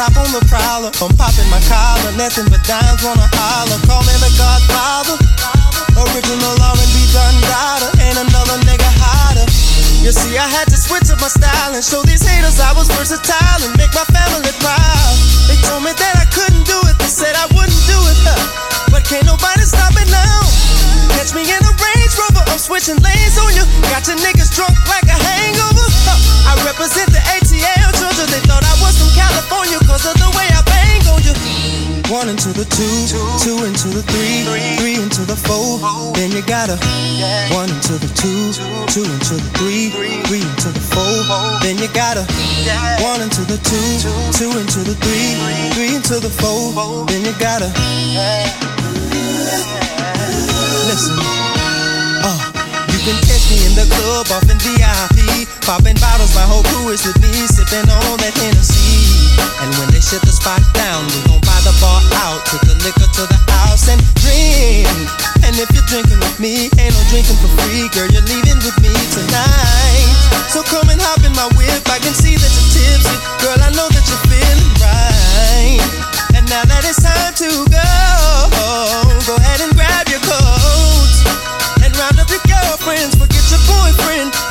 Top on the prowler, I'm popping my collar. Nothing but dimes wanna holler. Call me the Godfather. Original R&B done daughter. Ain't another nigga hotter. You see, I had to switch up my style and show these haters I was versatile and make my family proud. They told me that I couldn't do it. They said I wouldn't do it. Huh. But can't nobody stop me now. Catch me in a Range Rover. I'm switching lanes on you. Got your niggas drunk like a hangover. Huh. I represent the ATL Georgia. They thought I California cause of the way I bang on you. One into the two, two into the three, three into the four. Then you gotta one into the two, two into the three, three into the four. Then you gotta one into the two, two into the three, three into the four. Then you gotta listen. Uh. You can catch me in the club off in VIP, popping bottles. My whole crew is with me, sipping on that Hennessy. And when they shut the spot down, we gon' buy the bar out, take the liquor to the house and drink. And if you're drinking with me, ain't no drinking for free, girl, you're leaving with me tonight. So come and hop in my whip, I can see that you're tipsy, girl, I know that you're feeling right. And now that it's time to go, go ahead and grab your coat and round up your girlfriends, forget your boyfriend.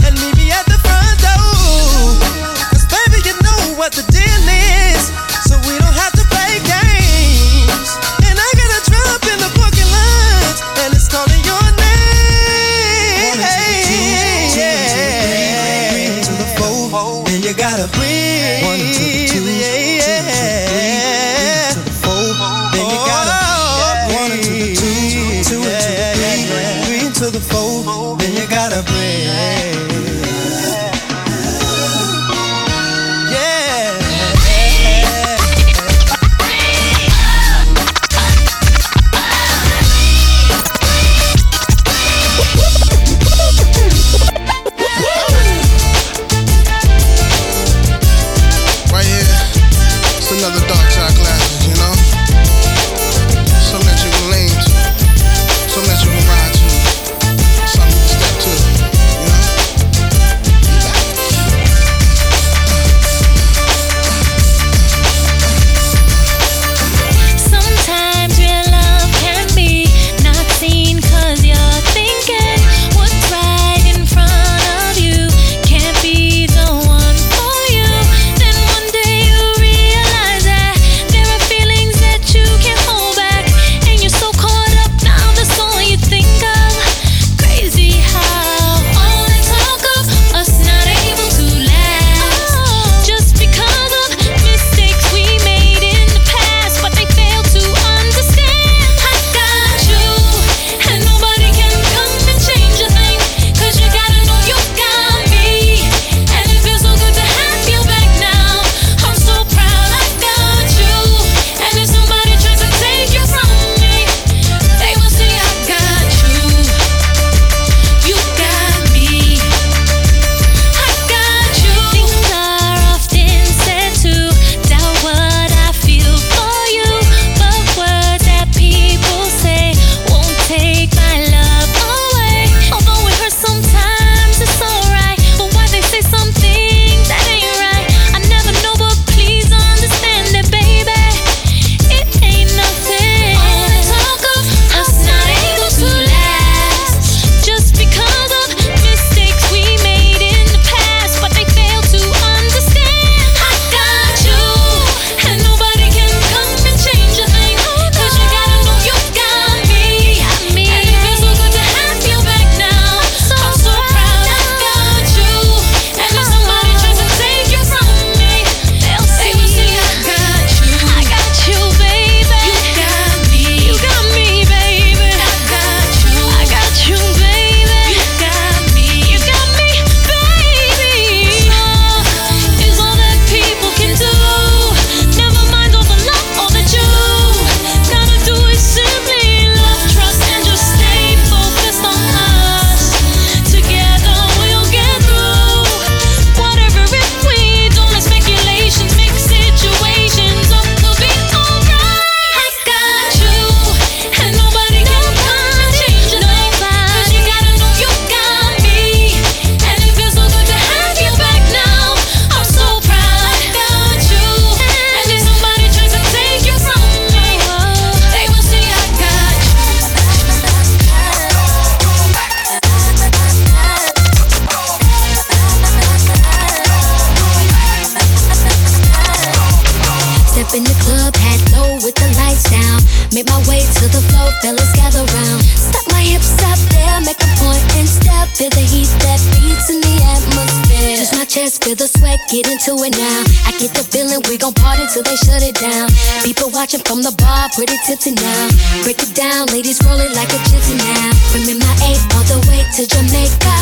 Watching from the bar, pretty tipsy now. Break it down, ladies rolling like a gypsy now. From MIA all the way to Jamaica.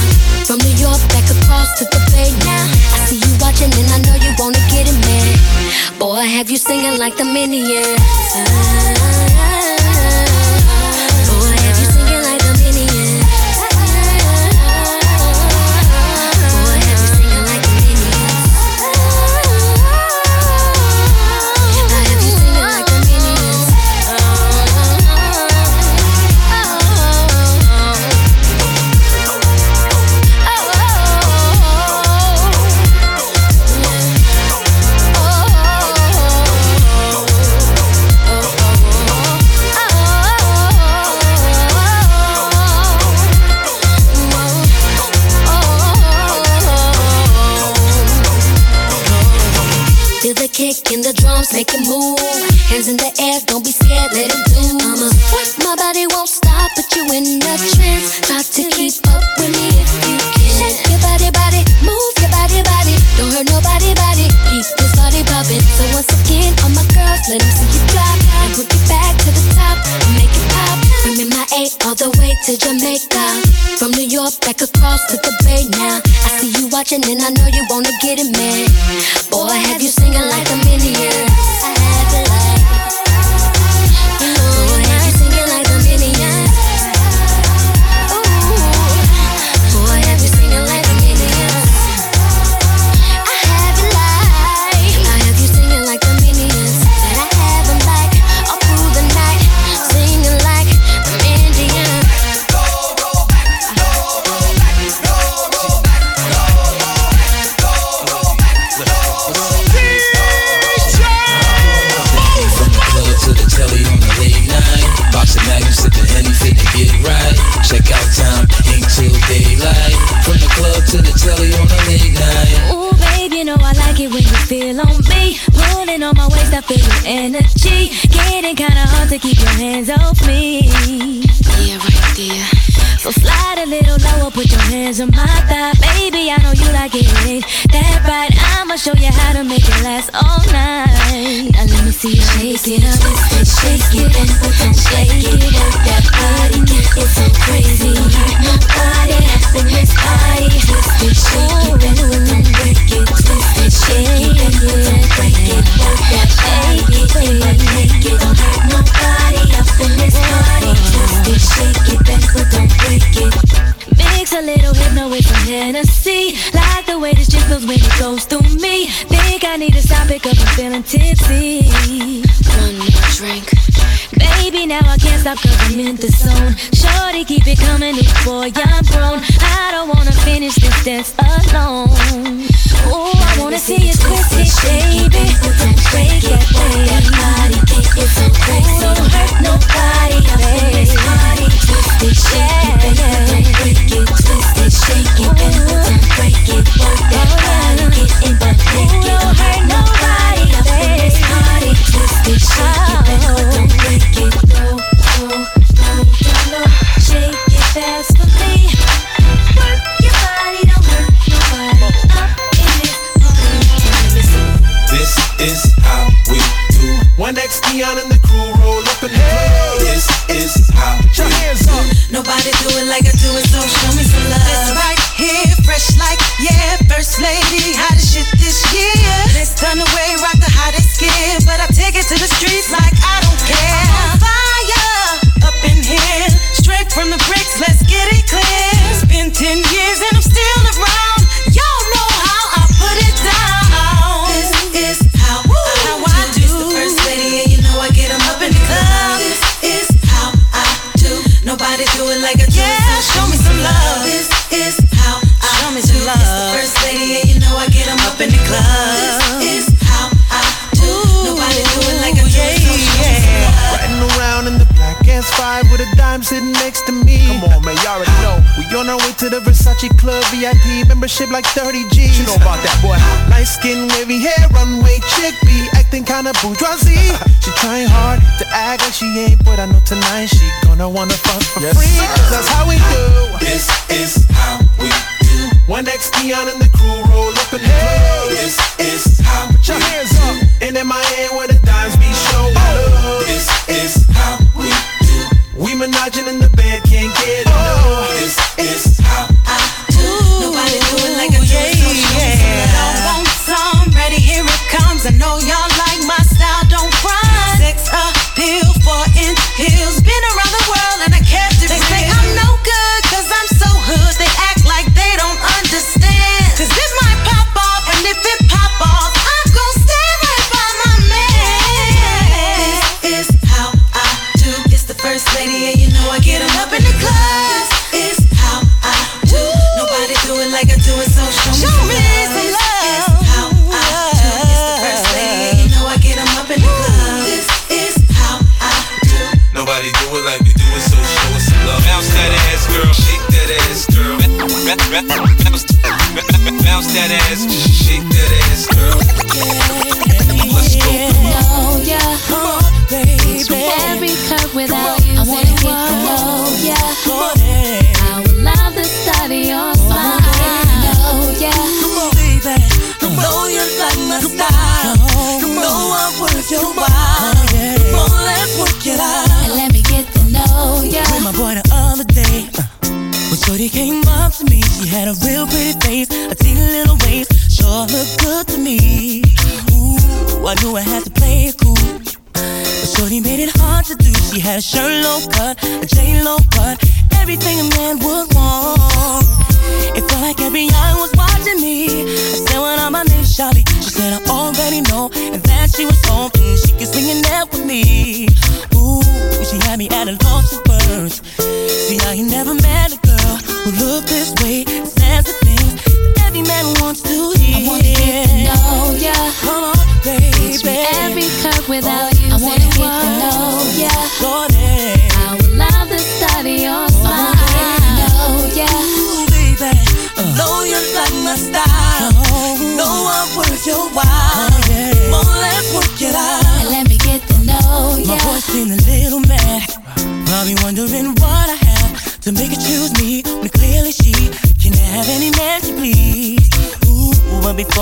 From New York back across to the Bay now. I see you watching and I know you wanna get it, man. Boy, have you singing like the Minions? Boy, Feel the drums, make it move. Hands in the air, don't be scared, let it do. I'ma work my body, won't stop, put you in a trance. Try to keep up with me if you can. Shake your body, body, move your body, body. Don't hurt nobody, body. Keep this body poppin'. So once again, all my girls, let 'em see you drop. And put it back to the top, make it pop. From MIA all the way to Jamaica. From New York back across to the Bay now. I see you watching and I know you wanna get it, man. Boy, have you singing like a minion? Energy. Getting kinda hard to keep your hands off me. Yeah, right there. So slide a little lower, put your hands on my thigh. Baby, I know you like it. That right? I'ma show you how to make it last all night. Now let me see you shake it up, shake it and shake it. Work that body, it's so crazy. Body, happiness, body, twist it, shake it and break it, twist it, shake it and break it. Work that body, play it, don't hurt nobody. Up in this party, twist it, shake it and don't break it. Mix a little hypno with some Hennessy. Like the way this feels when it goes through me. Think I need to stop it cause I'm feeling tipsy. One more drink. Baby, now I can't stop cause I'm in the zone. Shorty, keep it coming, boy, I'm grown. I don't wanna finish this dance alone. Ooh, I wanna see you twist it, baby. Break it, baby. Don't hurt nobody, baby. Twist it, shake it, yeah. Break it, twist it, shake it, and break it. The Ooh, don't hurt nobody, baby. Twist it, shake it, and break it. Shake it fast One X Neon and the crew roll up in the club. This is how we do. Nobody do it like I do it, so show me some love. This right here, fresh like, yeah, first lady, hottest shit this year. This done away, rock the hottest skin, but I take it to the streets like I don't care. I'm on fire, up in here, straight from the bricks, let's get it clear. It's been 10 years and I'm still around. them up in the club. This is how I do. Nobody do it like I do yeah, so yeah. Riding around in the black S5 with a dime sitting next to me. Come on, man, y'all already know. We on our way to the Versace Club VIP membership like 30 G's. You know about that, boy. Light skin, wavy hair, runway chick, be acting kinda bourgeoisie. she trying hard to act like she ain't, but I know tonight she gonna wanna fuck for yes, free. Sir. Cause that's how we do. This is how one X Neon and the crew roll up in the club. This is how. Put your hands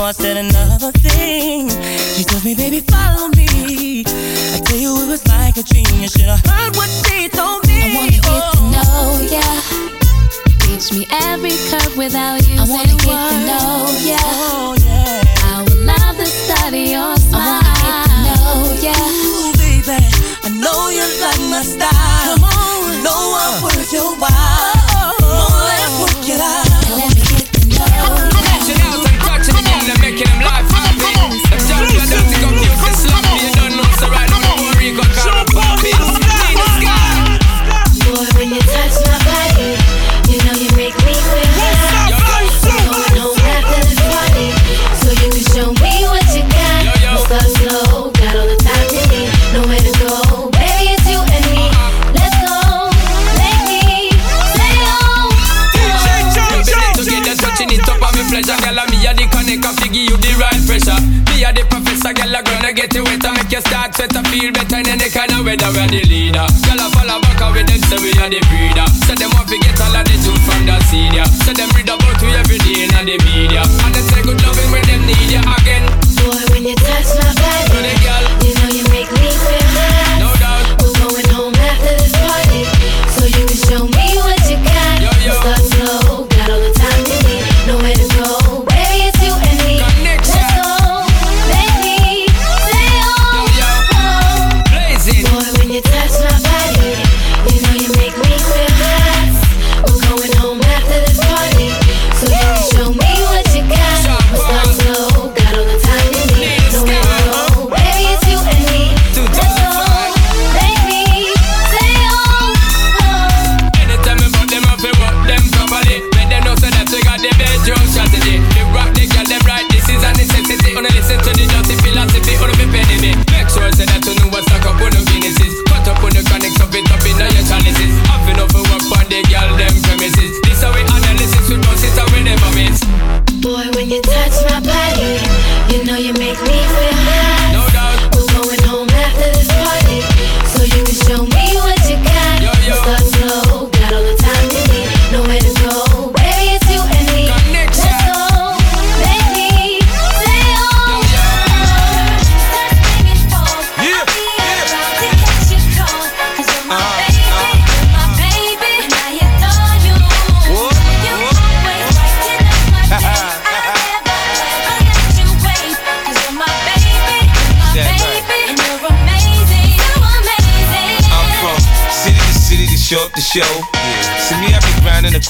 I said another thing. She told me, baby, follow me. I tell you, it was like a dream. You should have heard what she told me. I wanna get to oh. know ya. Teach me every curve without you. I wanna get to know ya. Oh, yeah. I would love to study your smile. I wanna get to know ya. Ooh, baby, I know you like my style. Come on, you know I'm worth your while. we are the leader. Girl, I follow back and we them say we are the breed.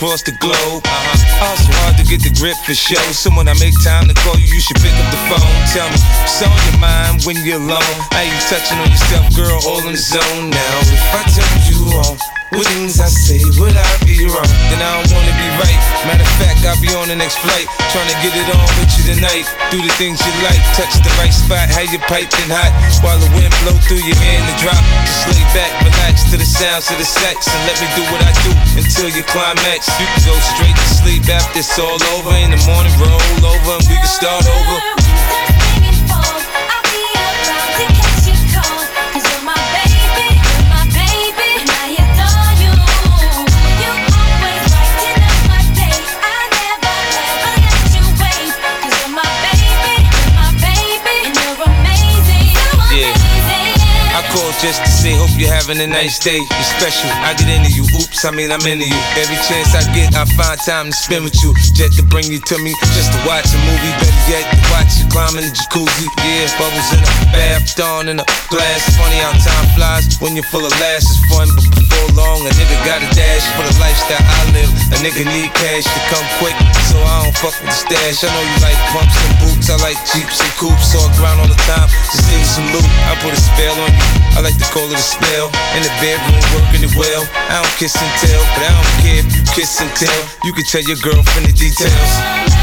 Across the globe. Uh-huh. Also hard to get the grip for show. So when I make time to call you, you should pick up the phone. Tell me, what's on your mind when you're alone? How you touching on yourself, girl, all in the zone now. If I turned you on, what things I say, would I be wrong? Then I don't wanna be right. Matter of fact, I'll be on the next flight. Trying to get it on with you tonight. Do the things you like, touch the right spot, have you piping hot. While the wind blow through your hair in the drop. Just lay back, relax to the sounds of the sex. And let me do what I do until you climax. You can go straight to sleep after it's all over. In the morning, roll over and we can start over. Just say, hope you're having a nice day. You're special. I get into you. Oops, I mean, I'm into you. Every chance I get, I find time to spend with you. Jet to bring you to me, just to watch a movie. Better yet, watch you climb in the jacuzzi. Yeah, bubbles in the bath, dawn in the glass. Funny how time flies when you're full of laughs. It's fun, but before long, a nigga got a dash for the lifestyle I live. A nigga need cash to come quick, so I don't fuck with the stash. I know you like pumps and boots. I like jeeps and coupes, so I grind all the time. Just need some loot. I put a spell on you. I like to call it a spell. In the bedroom, working it well. I don't kiss and tell, but I don't care if you kiss and tell. You can tell your girlfriend the details.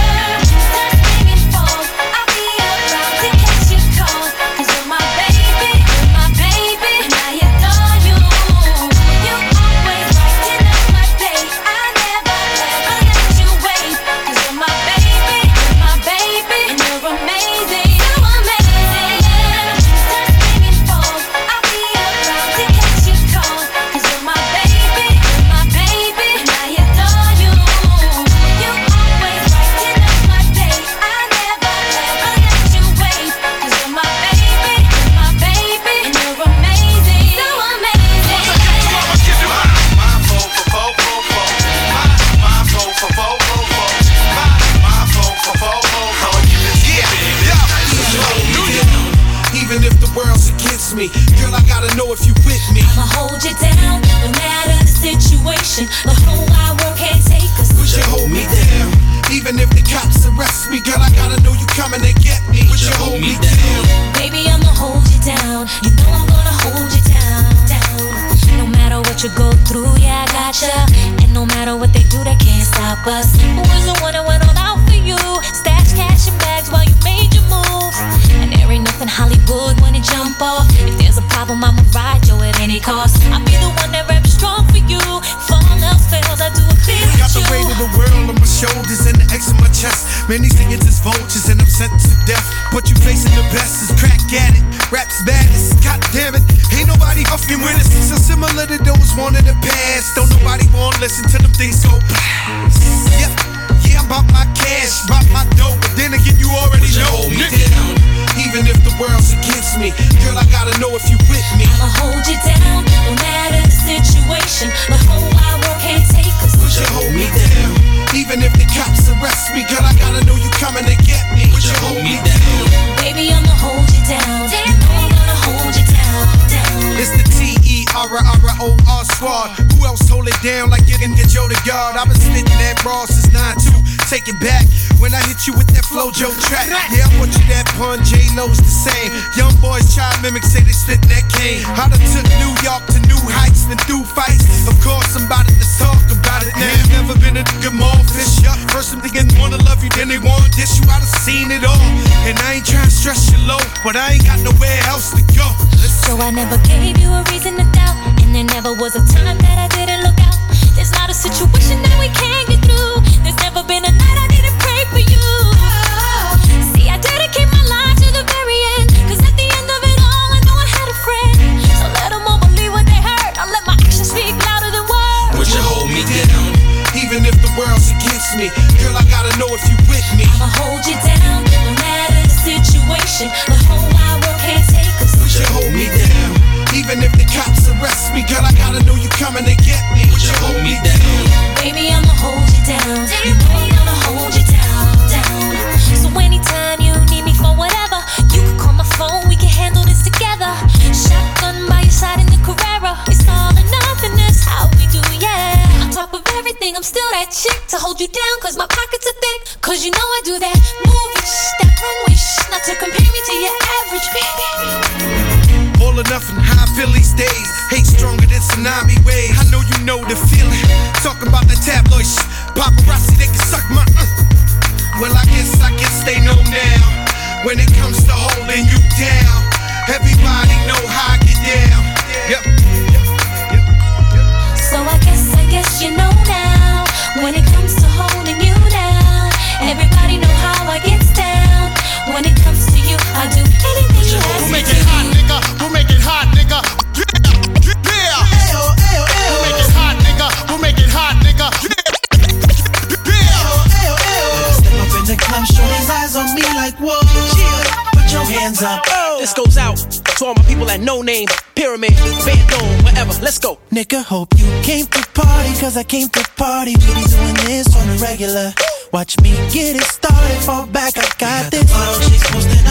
I came to party. We be doing this on the regular. Watch me get it started, fall back, I got this.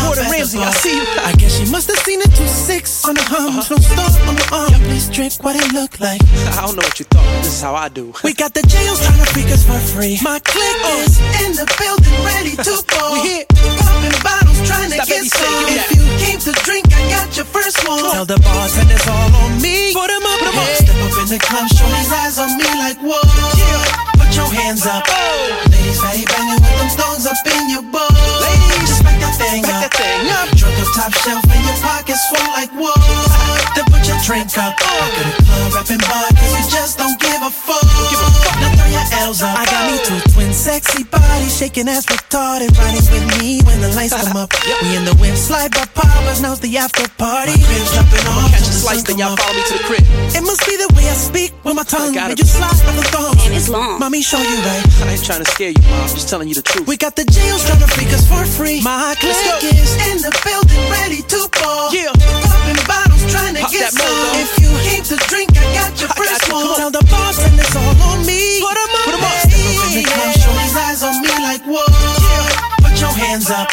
Gordon Ramsay, I see you. I guess she must have seen it 2-6 on the hums. Uh-huh. Don't stop on the arm, please drink what it look like. I don't know what you thought. This is how I do. Throw your L's up. I got me two twin sexy bodies, shaking ass retarded, riding with me when the lights come up. We in the wind, slide by powers, now's the after party. My crib's jumping off. Catch till the the slice, then y'all follow me to the crib. It must be the way I speak with my tongue. gotta Made you slide on the thumb. And it's long. Mommy, show you right. I ain't trying to scare you, mom. Just telling you the truth. We got the jails trying to freak us for free. My clique is in the building, ready to ball. Yeah. Popping bottles, trying to Pop get that some. though. If you came to drink, I got your I first you, one. come on. Tell the bartenders all on me. Put eyes on me like whoa. Put your hands up.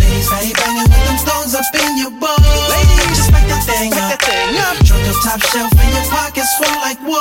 Ladies, fatty banging with them stones up in your bowl. Ladies, just back that thing Back up. that thing up. Drunk up top shelf and your pockets full like whoa.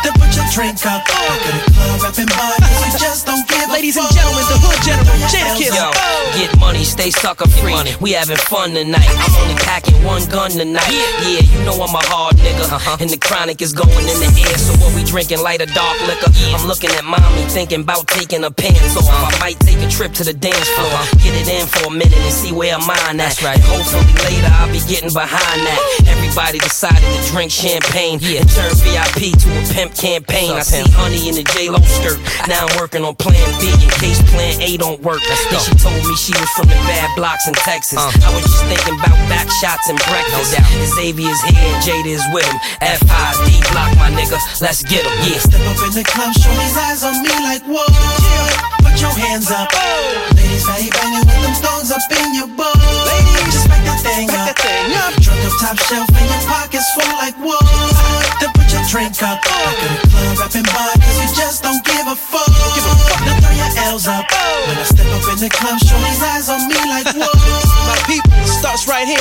Then put your drink up. Back to the club, rapping bar, cause you just don't give Ladies and gentlemen, the Hood General, Jadakiss. Yo, get money, stay sucker free. We having fun tonight. I'm only packing one gun tonight. Yeah, you know I'm a hard nigga. Uh-huh. And the chronic is going in the air. So what we drinking light or dark liquor? I'm looking at mommy, thinking about taking her pants off. Uh-huh. I might take a trip to the dance floor. Uh-huh. Get it in for a minute and see where mine at. That's right. And hopefully later I'll be getting behind that. Everybody decided to drink champagne and turn VIP to a pimp campaign. I see honey in the J-Lo skirt. Now I'm working on plan B in case plan A don't work. Then she told me she was from the bad blocks in Texas. Uh. I was just thinking about back shots and breakfast. Xavier's here and Jada is with him. F-I-D block, my nigga. Let's get him. Yeah. Step up in the club, shorty's eyes on me like whoa. Put your hands up. Oh. Ladies, fatty banging with them stones up in your bowl. Ladies, just back that thing up. Drunk up top shelf and your pockets full like whoa. Then put your drink up. The club, rapping bar, cause you just don't give a fuck. Give a fuck. Now throw your L's up. When I step up in the club, show these eyes on me like whoa. My people, starts right here.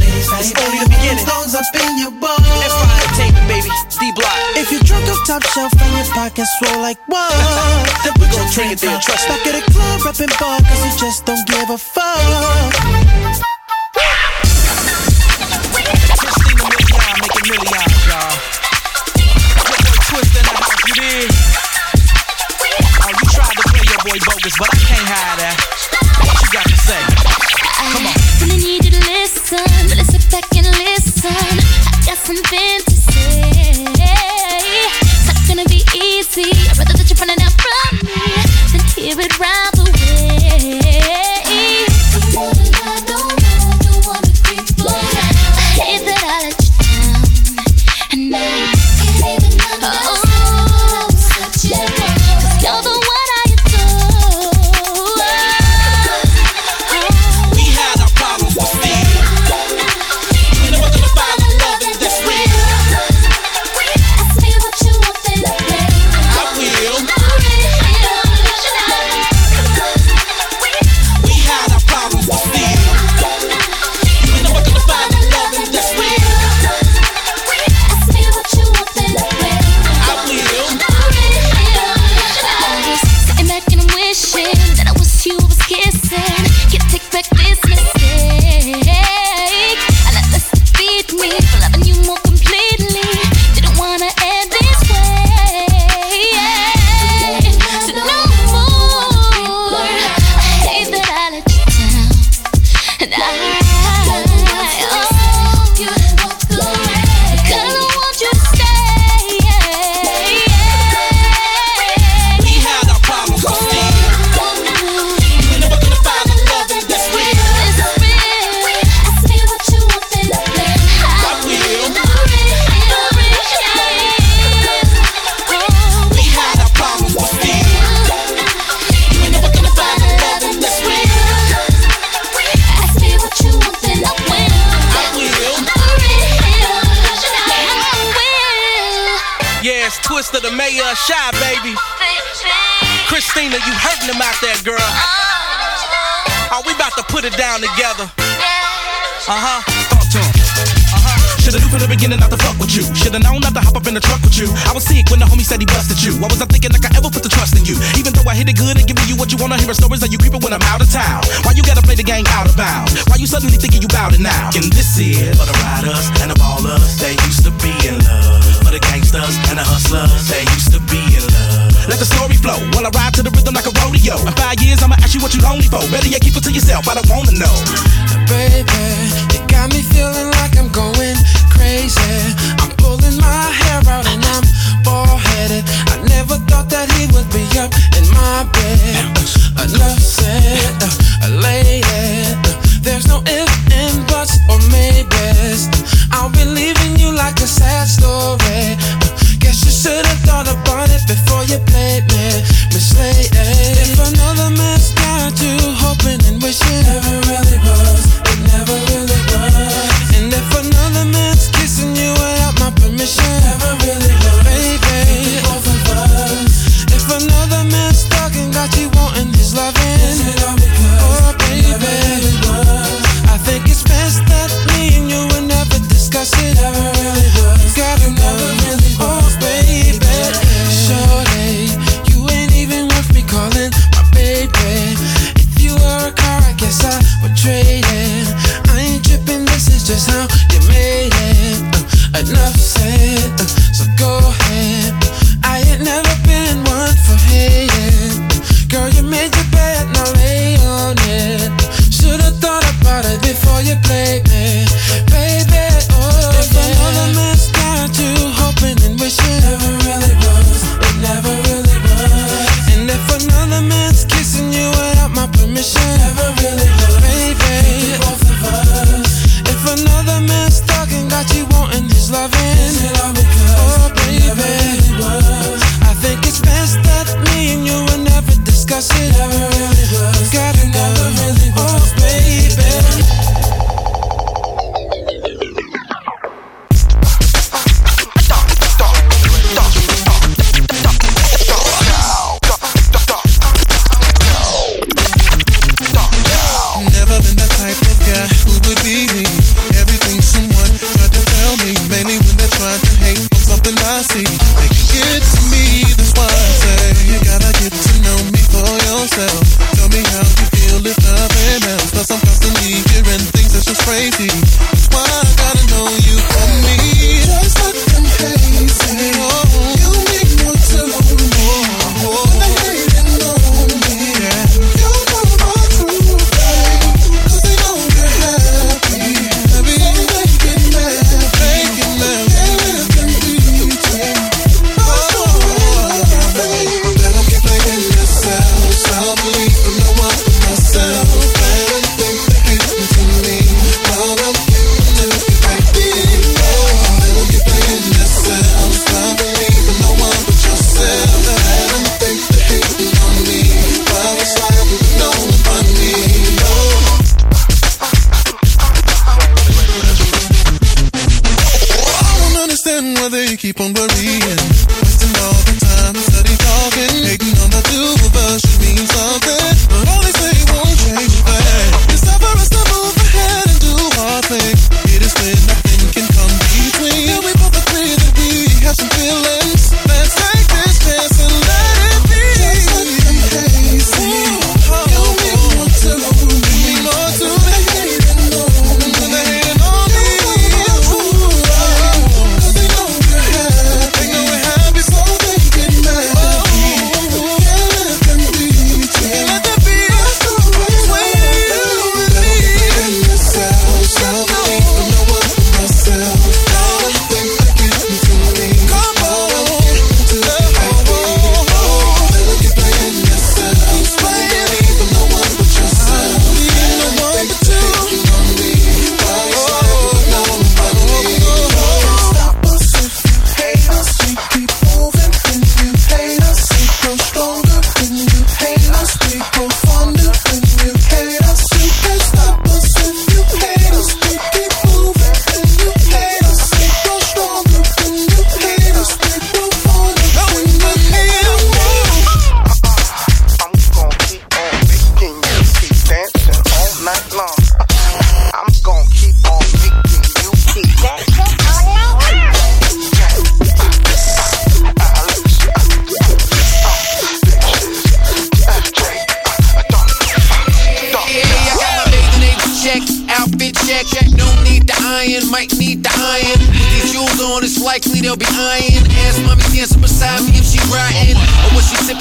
Ladies, It's only the beginning. stones up in your bowl. F5 Entertainment, baby. D Block. If you drunk up top shelf and your pockets full like whoa, then put your drink it there, trust me. Back at the club, rapping bar, cause you just don't give a fuck. Oh, you to play your boy bogus, but I can't hide that. What you got to say? Come on. Really need you to listen. Back and listen. I got something to say. Not gonna be easy. I'd rather that you it out from me than hear it round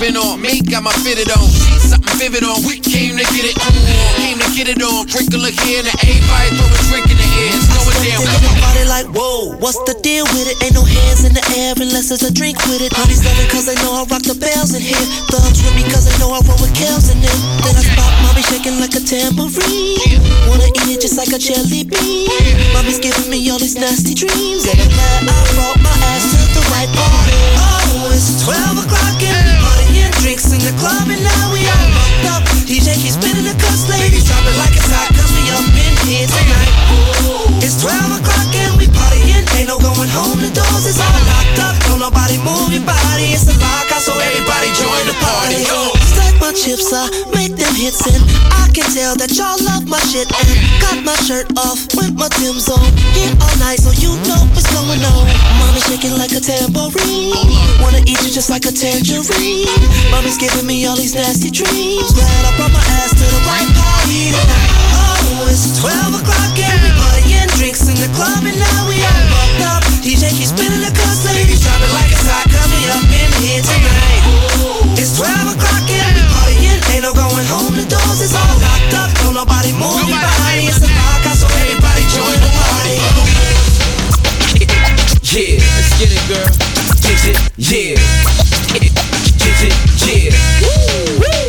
sipping on. Me got my fitted on. Something vivid on. We came to get it on. Came to get it on. Crinkle a here and everybody throw a drink in the air. It's going down. My body like, whoa, what's the deal with it? Ain't no hands in the air unless there's a drink with it. Honeys loving cause they know I rock the bells in here. Thugs with me cause they know I roll with Kels in them. Then I spot mommy shaking like a tambourine. Wanna eat it just like a jelly bean. Mommy's giving me all these nasty dreams. And I'm glad I brought my ass to the right party. Oh, it's 12 o'clock and we partying drinks in the club and now we all fucked up. DJ keeps spinning the cuss, ladies drop it like it's hot cause we up in here tonight. It's 12 o'clock and we partying. Ain't no going home, the doors is all locked up. Don't nobody move your body, it's a lockout, so everybody join the party. Go. Stack my chips, I make them hits, and I can tell that y'all love my shit. And got my shirt off with my Tim's on. Here all night, so you know what's going on. Mommy shaking like a tambourine. Wanna eat you just like a tangerine. Mommy's giving me all these nasty dreams. Glad I brought my ass to the right party tonight. Oh, it's 12 o'clock and drinks in the club and now we all fucked up. DJ keeps spinning the cuss, ladies drop it like it's hot. We up in here tonight. It's 12 o'clock and we partying. Ain't no going home, the doors is all locked up. Don't nobody move your body. It's a lockout, so everybody join the party. Yeah, let's get it, girl. Get it, yeah. Get it, yeah. Like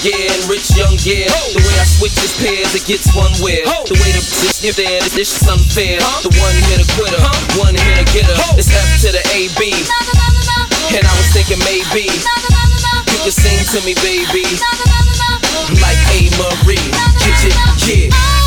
rich again, rich young again. The way I switch his pairs, it gets one wear. The way the bitch if there, this is unfair. The one hit a quitter, one hit a getter. It's F to the AB. And I was thinking maybe you could sing to me, baby. Like Amerie. Get it, yeah.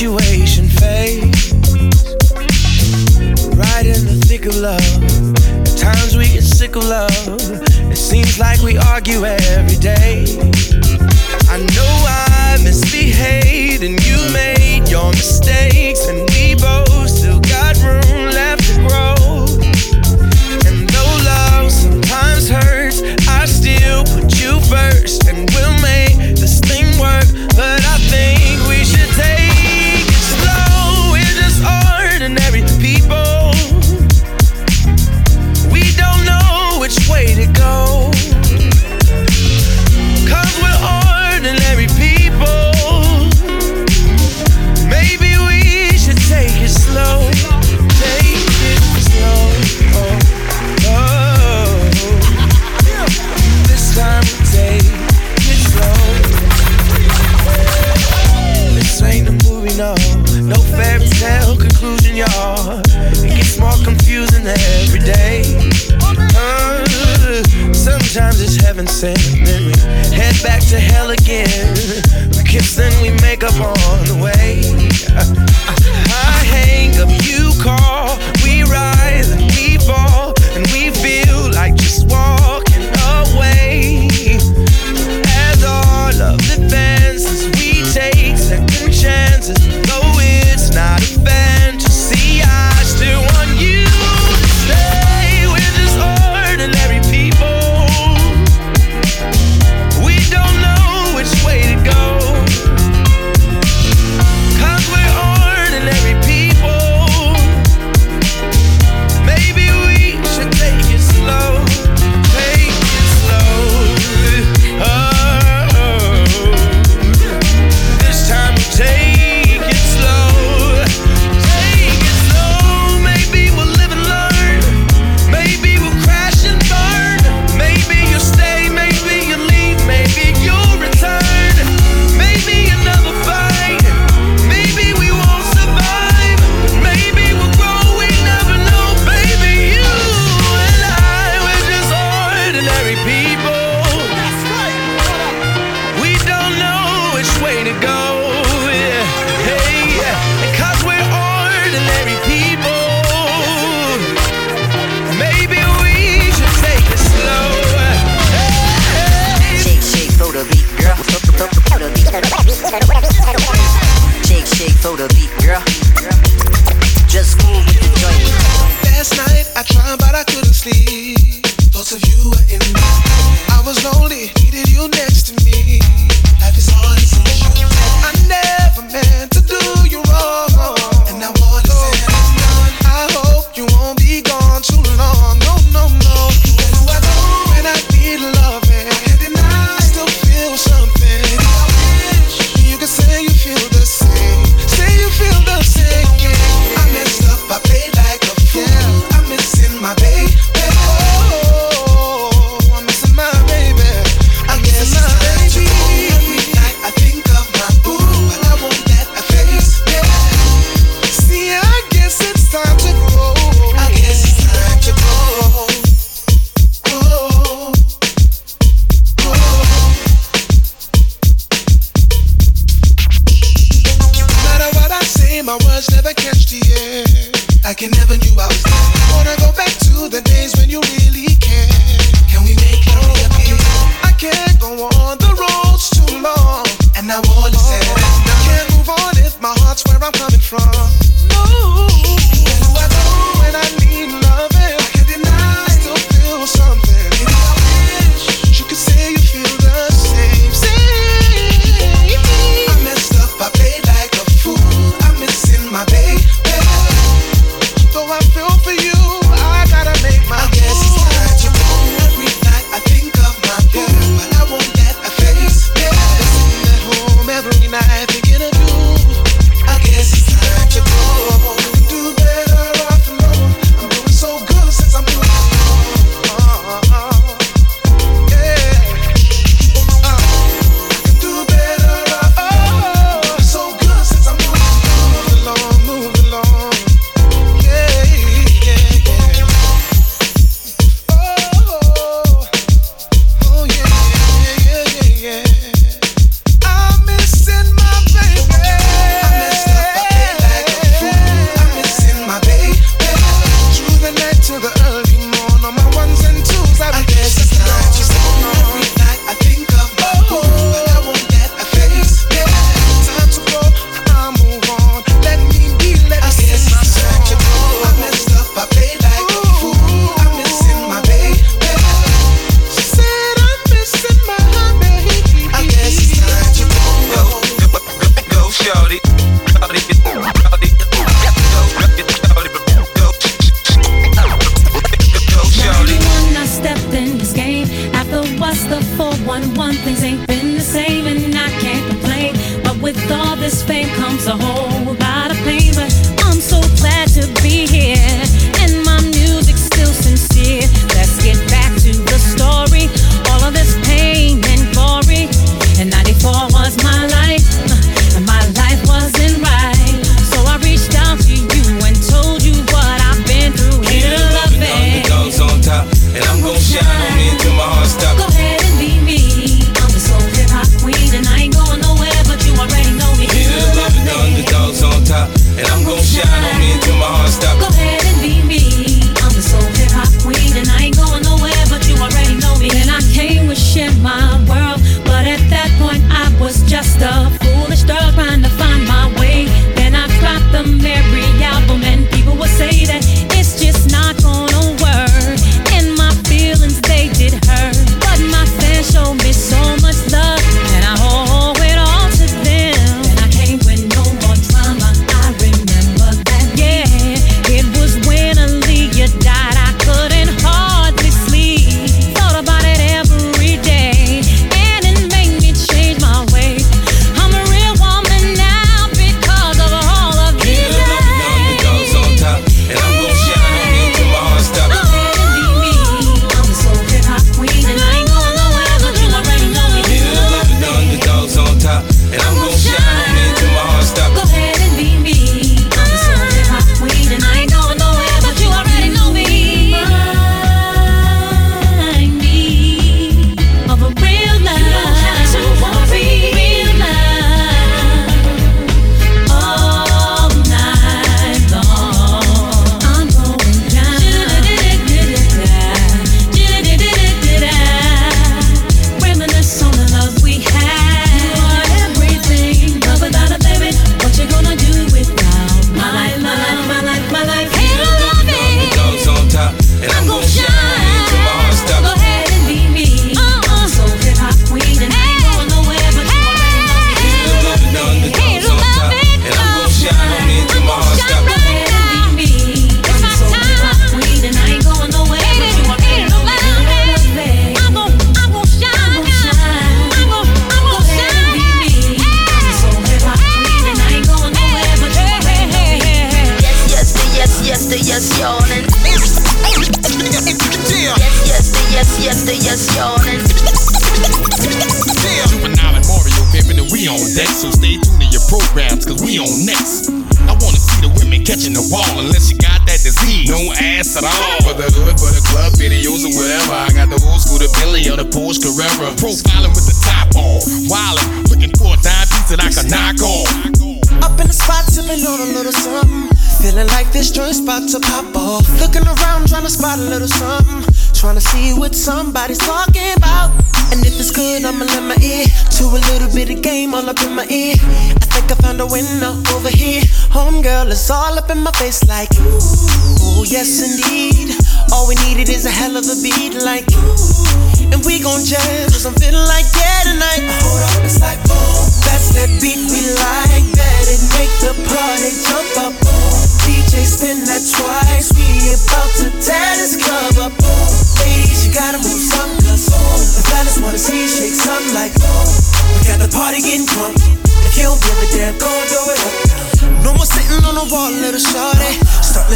The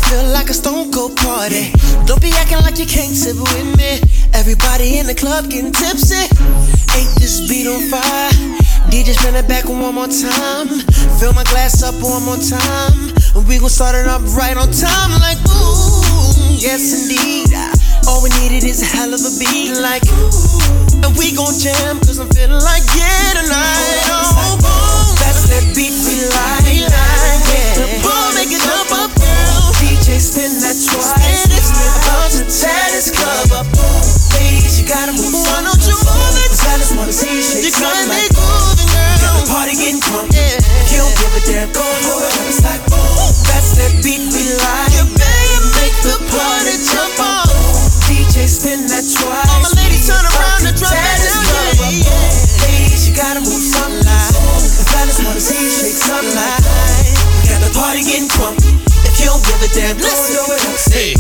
feel like a stone cold party. Don't be acting like you can't sip with me. Everybody in the club getting tipsy. Ain't this beat on fire? DJ spin it back one more time. Fill my glass up one more time. We gon' start it up right on time. Like, ooh, yes indeed. All we needed is a hell of a beat. Like, ooh, and we gon' jam. Cause I'm feeling like, yeah, tonight. Oh, boom. That's that beat we like. Yeah. Boom, make it up. DJ spin that twice. About to tear this club up. Ladies, you gotta move. Why don't you move it? Just wanna see shake you something like moving, girl. Got the party getting drunk. Yeah. You don't give a damn, go it. It's like boom. That's that beat we like. You better make the party jump up. DJ spin that twice. All my ladies turn around and drop it down. Yeah, yeah. Ladies, you gotta move something like. The fellas wanna see shake something like. Got the party getting drunk. You don't give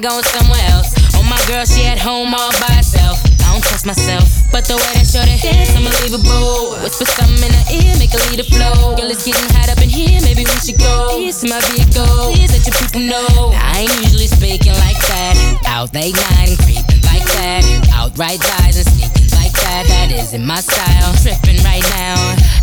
my going somewhere else. Oh, my girl, she at home all by herself. I don't trust myself, but the way that shorty dance, unbelievable. Whisper something in her ear, make her lead the flow. Girl, it's getting hot up in here, maybe we should go. Here's my vehicle, please let your people know. I ain't usually speaking like that. Out late night and creeping like that. Outright lies and sneaking that. That isn't my style. Tripping right now.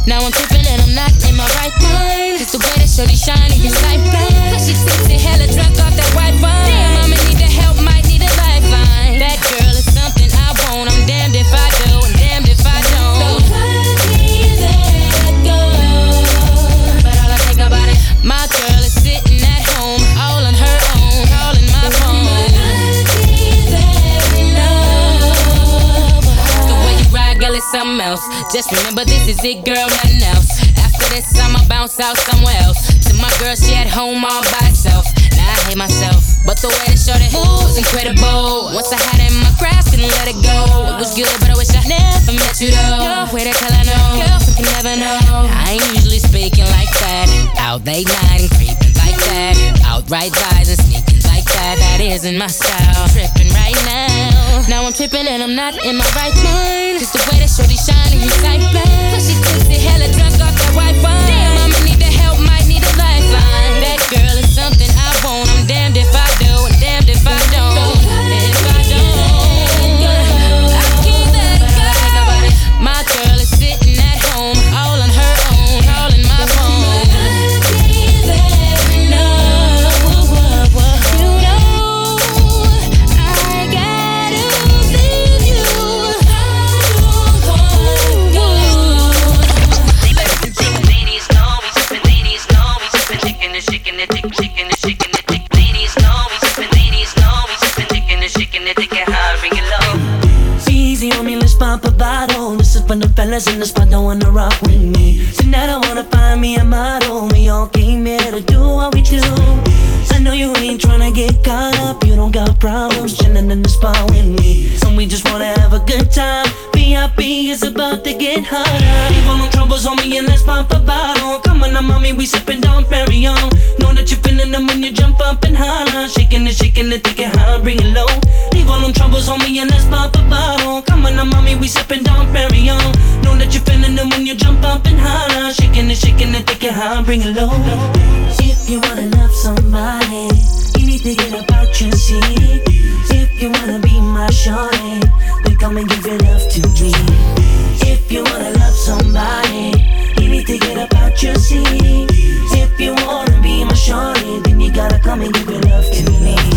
Now I'm tripping and I'm not in my right mind. It's the way that shorty shining, it's like blind. She tipsy, hella drunk off that white wine. Damn, I'ma need the help, might need a lifeline. That girl Just remember, this is it, girl, nothing else. After this, I'ma bounce out somewhere else. To my girl, she at home all by herself. Now I hate myself, but the way that shorty moved was incredible. Once I had it in my grasp, couldn't let it go. It was good, but I wish I never met you though. Your way to I know, girl, you can never know. I ain't usually speaking like that. Out late night and creeping like that. Outright lies and sneaking like that. That isn't my style. Tripping right now. Now I'm tripping and I'm not in my right mind. Just the way that shorty shining, you like blind. Plus she tipsy, hella drunk off that white wine. Damn, I'ma need the help, might need a lifeline. That girl is something I want. I'm damned if I do, and damned if I don't. Fellas in the spot don't wanna rock with me. Tonight I wanna find me a model. We all came here to do what we do. I know you ain't tryna get caught up. You don't got problems chilling in the spot with me. So we just wanna have a good time. VIP is about to get hotter. Leave all no troubles on me and let's pop a bottle. Come on, now, mommy, we sippin' Dom Perignon. Know that you feelin' them when you jump up and holler. Shaking it, shaking it, take high, bring it low. Leave all them troubles on me and let's pop a bottle. Come on, now, mommy, we sippin' Dom Perignon. Know that you feelin' them when you jump up and holler. Shaking it, shaking take it high, bring it low. If you wanna love somebody, you need to get about your seat. If you wanna be my shorty, then come and give your love to me. If you wanna love somebody, you need to get about your seat. If you wanna be my shorty, then you gotta come and give your love to me.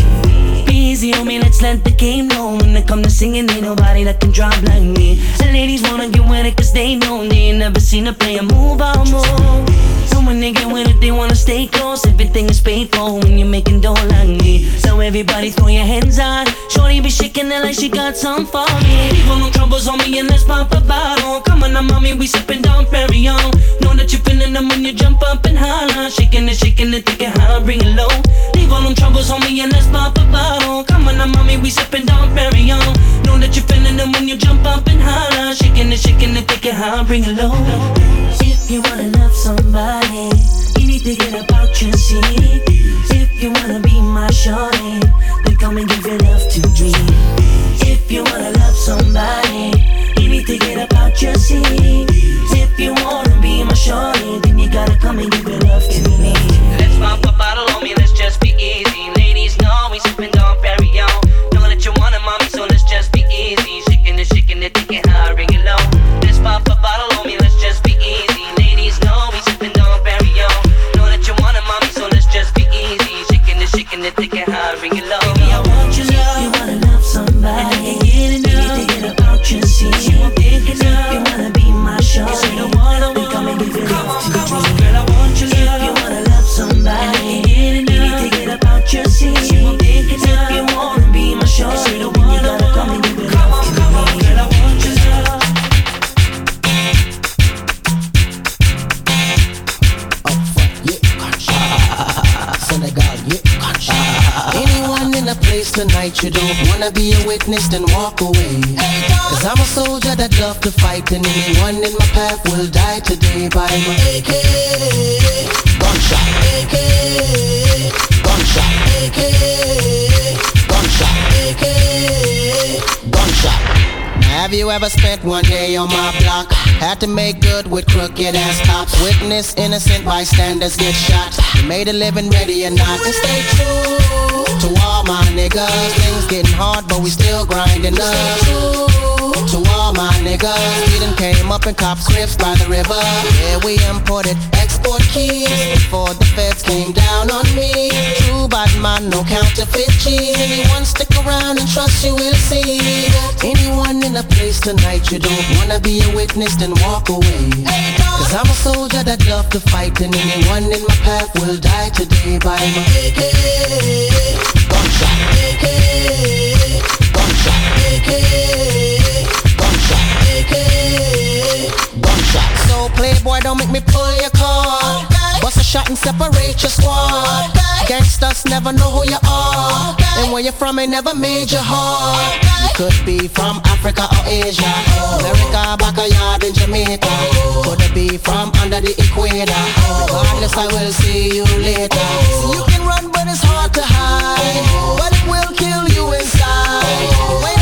Easy on me, let's let the game know. When it come to singing, ain't nobody that can drop like me. The ladies wanna get with it cause they know they ain't never seen a player move out more. So when they get with it, they wanna stay close. Everything is paid for when you're making dough like me. So everybody throw your hands on. Shorty be shaking it like she got some for me. Leave no troubles on me and let's pop a bottle. Come on now, mommy, we sippin' Dom Perignon. Know that you feelin' them when you jump up and holler. Shaking it, shaking it, take it high, bring it low. Leave all them troubles on me and let's pop a bottle. Come on now, mommy, we sippin' Dom Perignon. Know that you feelin' them when you jump up and holler. Shaking it, shaking it, take it high, bring it low. If you wanna love somebody, you need to get about your seat. If you wanna be my shorty, then come and give your love to me. If you wanna love somebody, you need to get about your seat. If you wanna be my shorty, then you gotta come and give your love to me. Shaking it, taking high, you don't wanna be a witness, then walk away. Cause I'm a soldier that love to fight, and anyone in my path will die today by my AK. Gunshot, AK. Gunshot, AK. Gunshot, AK. Have you ever spent one day on my block? Had to make good with crooked ass cops. Witness innocent bystanders get shot. You made a living ready or not. And stay true to all my niggas. Things getting hard, but we still grinding up. To all my niggas, we done came up and cop scripts by the river. Yeah, we imported export keys before the feds came down on me. True bad man, no counterfeit cheese. Anyone stick around and trust you will see. Anyone in a place tonight you don't wanna be a witness, then walk away. Cause I'm a soldier that love to fight, and anyone in my path will die today by my AK. Gunshot, AK. Gunshot, AK. Gunshot, AK. Gunshot. So playboy, don't make me pull your cord. Shot and separate your squad. Gangsters never know who you are. And where you're from ain't never made you hard. You could be from Africa or Asia. America, backyard in Jamaica. Could be from under the equator. Regardless, I will see you later. So you can run, but it's hard to hide. But it will kill you inside.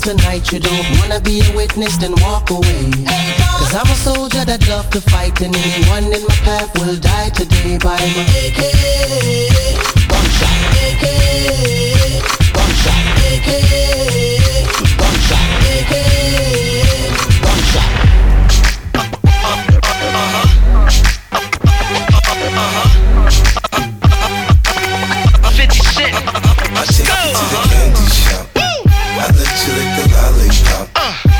Tonight you don't wanna be a witness, then walk away. Cause I'm a soldier that love to fight, and anyone in my path will die today by my AK. Gunshot, AK. Gunshot, AK. Gunshot, AK. Gunshot. I take I let you lick the lollipop. Go uh.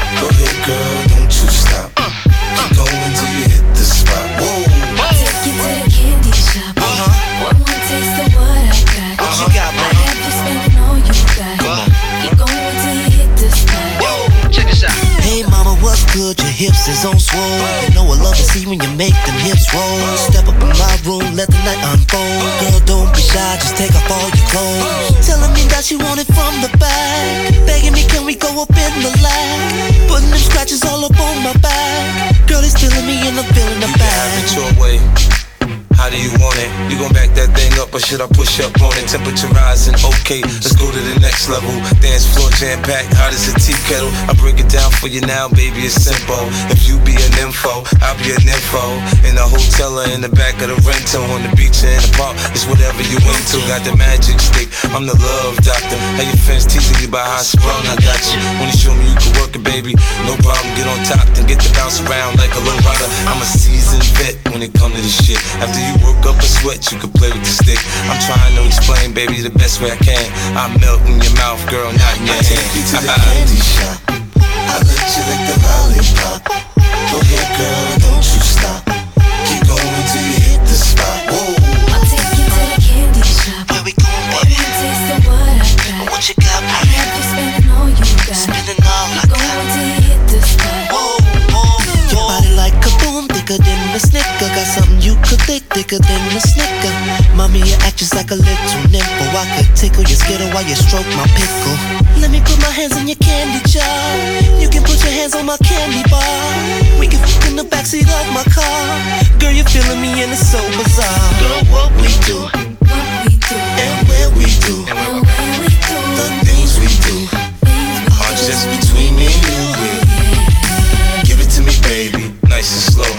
Is on swole. Know I love to see when you make them hips roll. Step up in my room, let the night unfold. Girl, don't be shy, just take off all your clothes. Telling me that you want it from the back. Begging me, can we go up in the lag? Putting them scratches all up on my back. Girl, it's feeling me and I'm feeling the Have back. it your way. How do you want it? You gon' back that thing up or should I push up on it? Temperature rising, okay, let's go to the next level. Dance floor jam packed, hot as a tea kettle. I break it down for you now, baby, it's simple. If you be an info, I'll be an info. In the hotel or in the back of the rental, on the beach or in the park, it's whatever you into. Got the magic stick, I'm the love doctor. How your fans teasing you about how I sprung, I got you. When you show me you can work it, baby, no problem. Get on top, then get to bounce around like a low rider. I'm a seasoned vet when it come to this shit. After you work up a sweat, you can play with the stick. I'm trying to explain, baby, the best way I can. I melt in your mouth, girl, not in your I take you to the candy shop. I let you lick the lollipop. Go ahead, girl, don't you stop. Keep going till you hit the spot. Whoa. I'll take you to the candy shop. Where we going, baby? Taste of what I got. What you got, thicker than a snicker. Mommy, you act just like a little nympho. I could tickle your skittle while you stroke my pickle. Let me put my hands in your candy jar. You can put your hands on my candy bar. We can fuck in the backseat of my car. Girl, you're feeling me and it's so bizarre. Girl, what we do, and where we do, the things we do are just between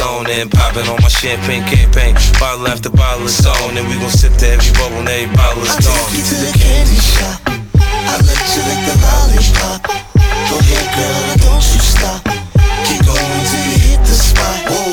on and popping on my champagne campaign. Bottle after bottle is on, and we gon' sip to every bubble, and every bottle is I'll take you to the candy shop. I let you lick the lollipop. Go ahead, girl, don't you stop. Keep going till you hit the spot. Whoa.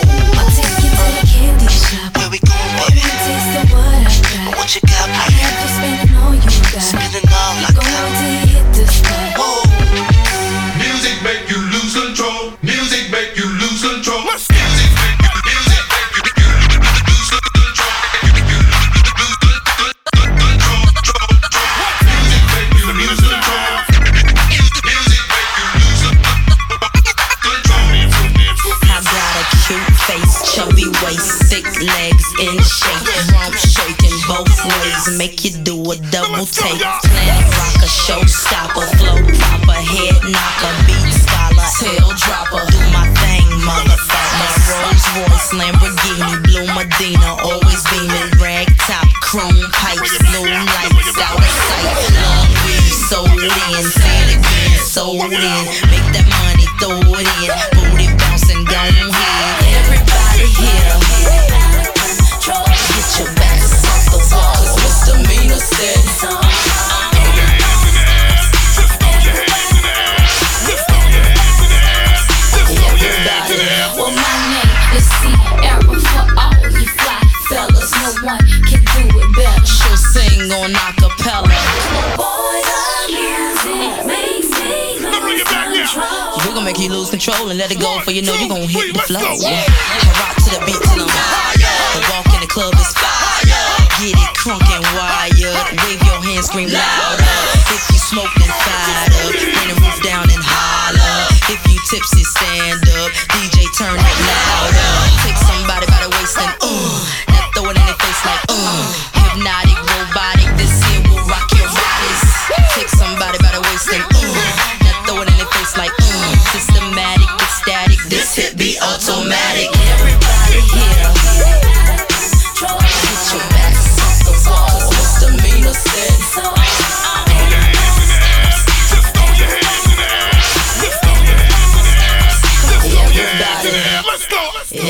A double take. Planet rocker, showstopper, flow control and let it go, for you know you gon' hit the flow. I rock to the beat till I'm higher. The walk in the club is fire. Get it crunk and wired. Wave your hands, scream louder. If you smoke, then fired up. Bring the roof down and holler. If you tipsy, stand up. DJ, turn it louder. Take somebody by the waist and uh. Now throw it in their face like uh. Automatic. Everybody here. Get your backs off the wall. Misdemeanor said. Um,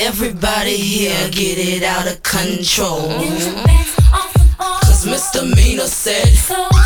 Everybody here get it out of control. Cause misdemeanor said. Get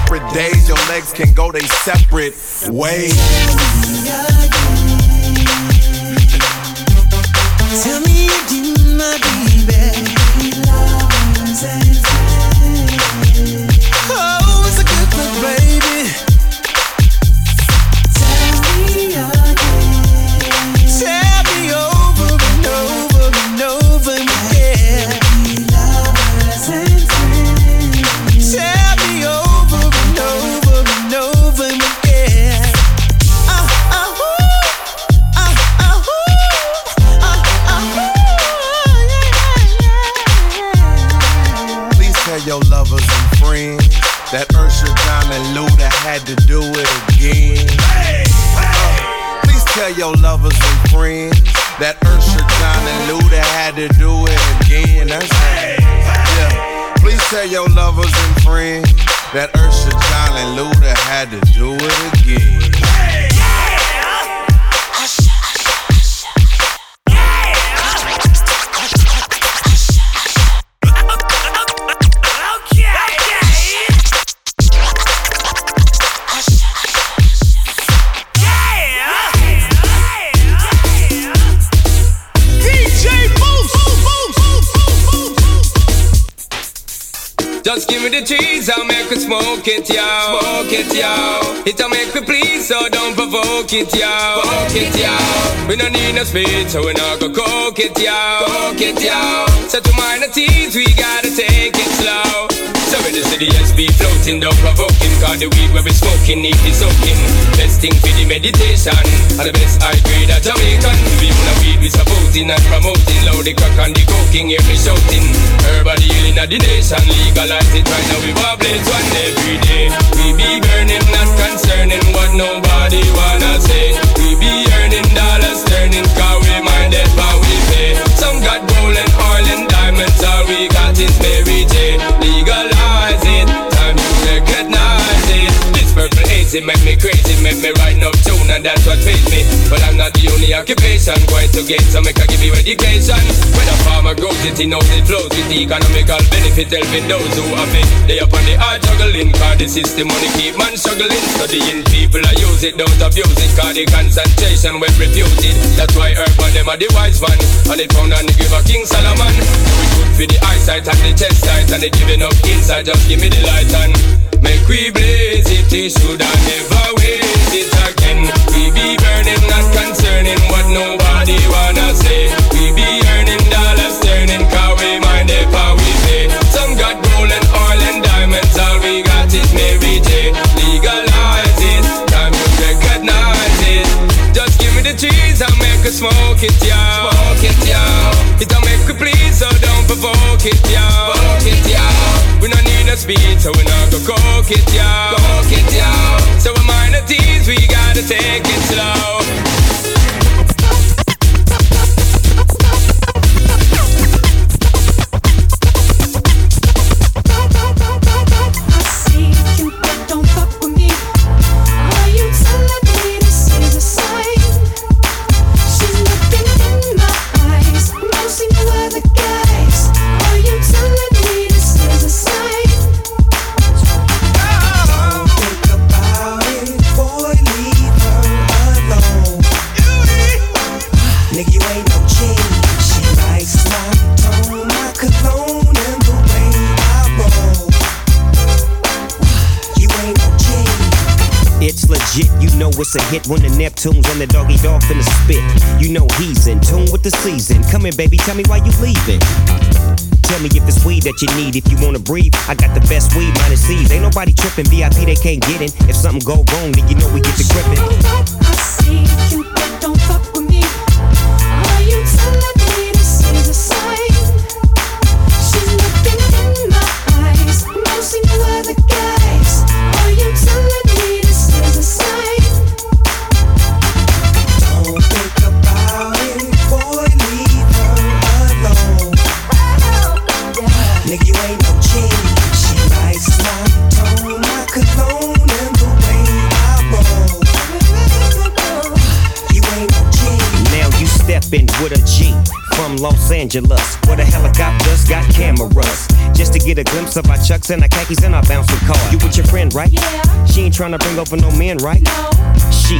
separate days. Your legs can go they separate ways. Tell me again, my baby. tell your lovers and friends that Usher John and Luda had to do it again. Give me the cheese, I'll make you smoke it, yo. Smoke it, yo. It'll make me please, so don't provoke it, yo. Provoke it, yo. We don't need no speed, so we not go coke it, yo. Coke it, yo. So to minor teens, we gotta take it slow. So when you see the be floating, don't provoke him Cause the weed where we smoking need be soaking Best thing for the meditation. And the best high grade of Jamaican. We wanna weed we supporting and promoting. Loud the crack and the coking, hear me shouting. Herbal healing of the nation. Legalize it right now, we wobblings one every day. We be burning, not concerning what nobody wanna say. We be earning dollars, turning car we minded what we pay. Some got gold and oil and diamonds All we got is Mary crazy, make me crazy, make me write no tune, and that's what pays me. But I'm not the only occupation going to get, some. make I give you education. When a farmer grows it, he knows it flows with the economical benefit, helping those who have it. They up on the hard juggling, cause the system only keep man struggling. Studying people, I use it, don't abuse it, cause the concentration when refuted. That's why herb and them are the wise man, and they found and they give a King Solomon. Good for the eyesight and the chest tight, and they giving up inside, just give me the light and make we blaze it. It should I never waste it again. We be burning, not concerning what nobody wanna say. We be earning dollars, turning, cause we mind if how we pay. Some got gold and oil and diamonds, all we got is Mary J. Legalize it, time you recognize it. Just give me the cheese, I'll make her smoke it, y'all. Smoke it, y'all. It'll make provoke it, y'all. It, y'all. We don't need no speed, so we not go coke it, y'all. Coke it, y'all. So we mind the tease, we gotta take it slow. It's a hit when the Neptunes and the doggy dog finna spit. You know he's in tune with the season. Come in, baby, tell me why you leaving. Tell me if it's weed that you need, if you wanna breathe. I got the best weed, minus seeds. Ain't nobody tripping, VIP they can't get in. If something go wrong, then you know we get to gripping. I see you, but don't fuck from Los Angeles, where the helicopters got cameras. Just to get a glimpse of our chucks and our khakis and our bouncer car. You with your friend, right? Yeah. She ain't trying to bring over no men, right? No. She,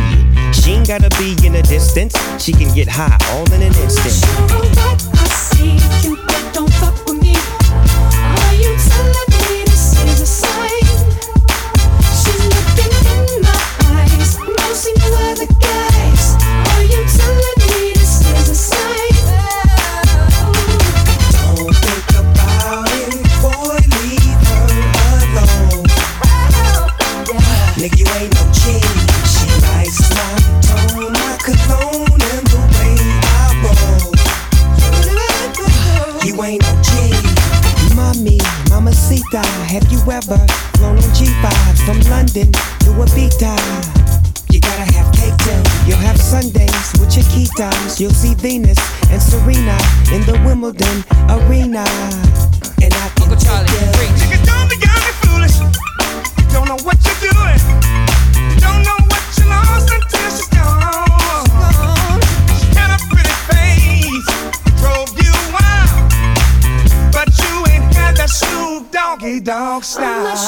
she ain't gotta be in a distance. She can get high all in an instant. I see you, but don't fuck from London to Ibiza? You gotta have cake too. You'll have Sundays with your keytimes. You'll see Venus and Serena in the Wimbledon arena. And I can Uncle Charlie, Niggas don't be young and foolish. Don't know what you're doing. Don't know what you lost until she's gone. She had a pretty face, drove you wild, but you ain't had that Snoop Doggy Dogg style.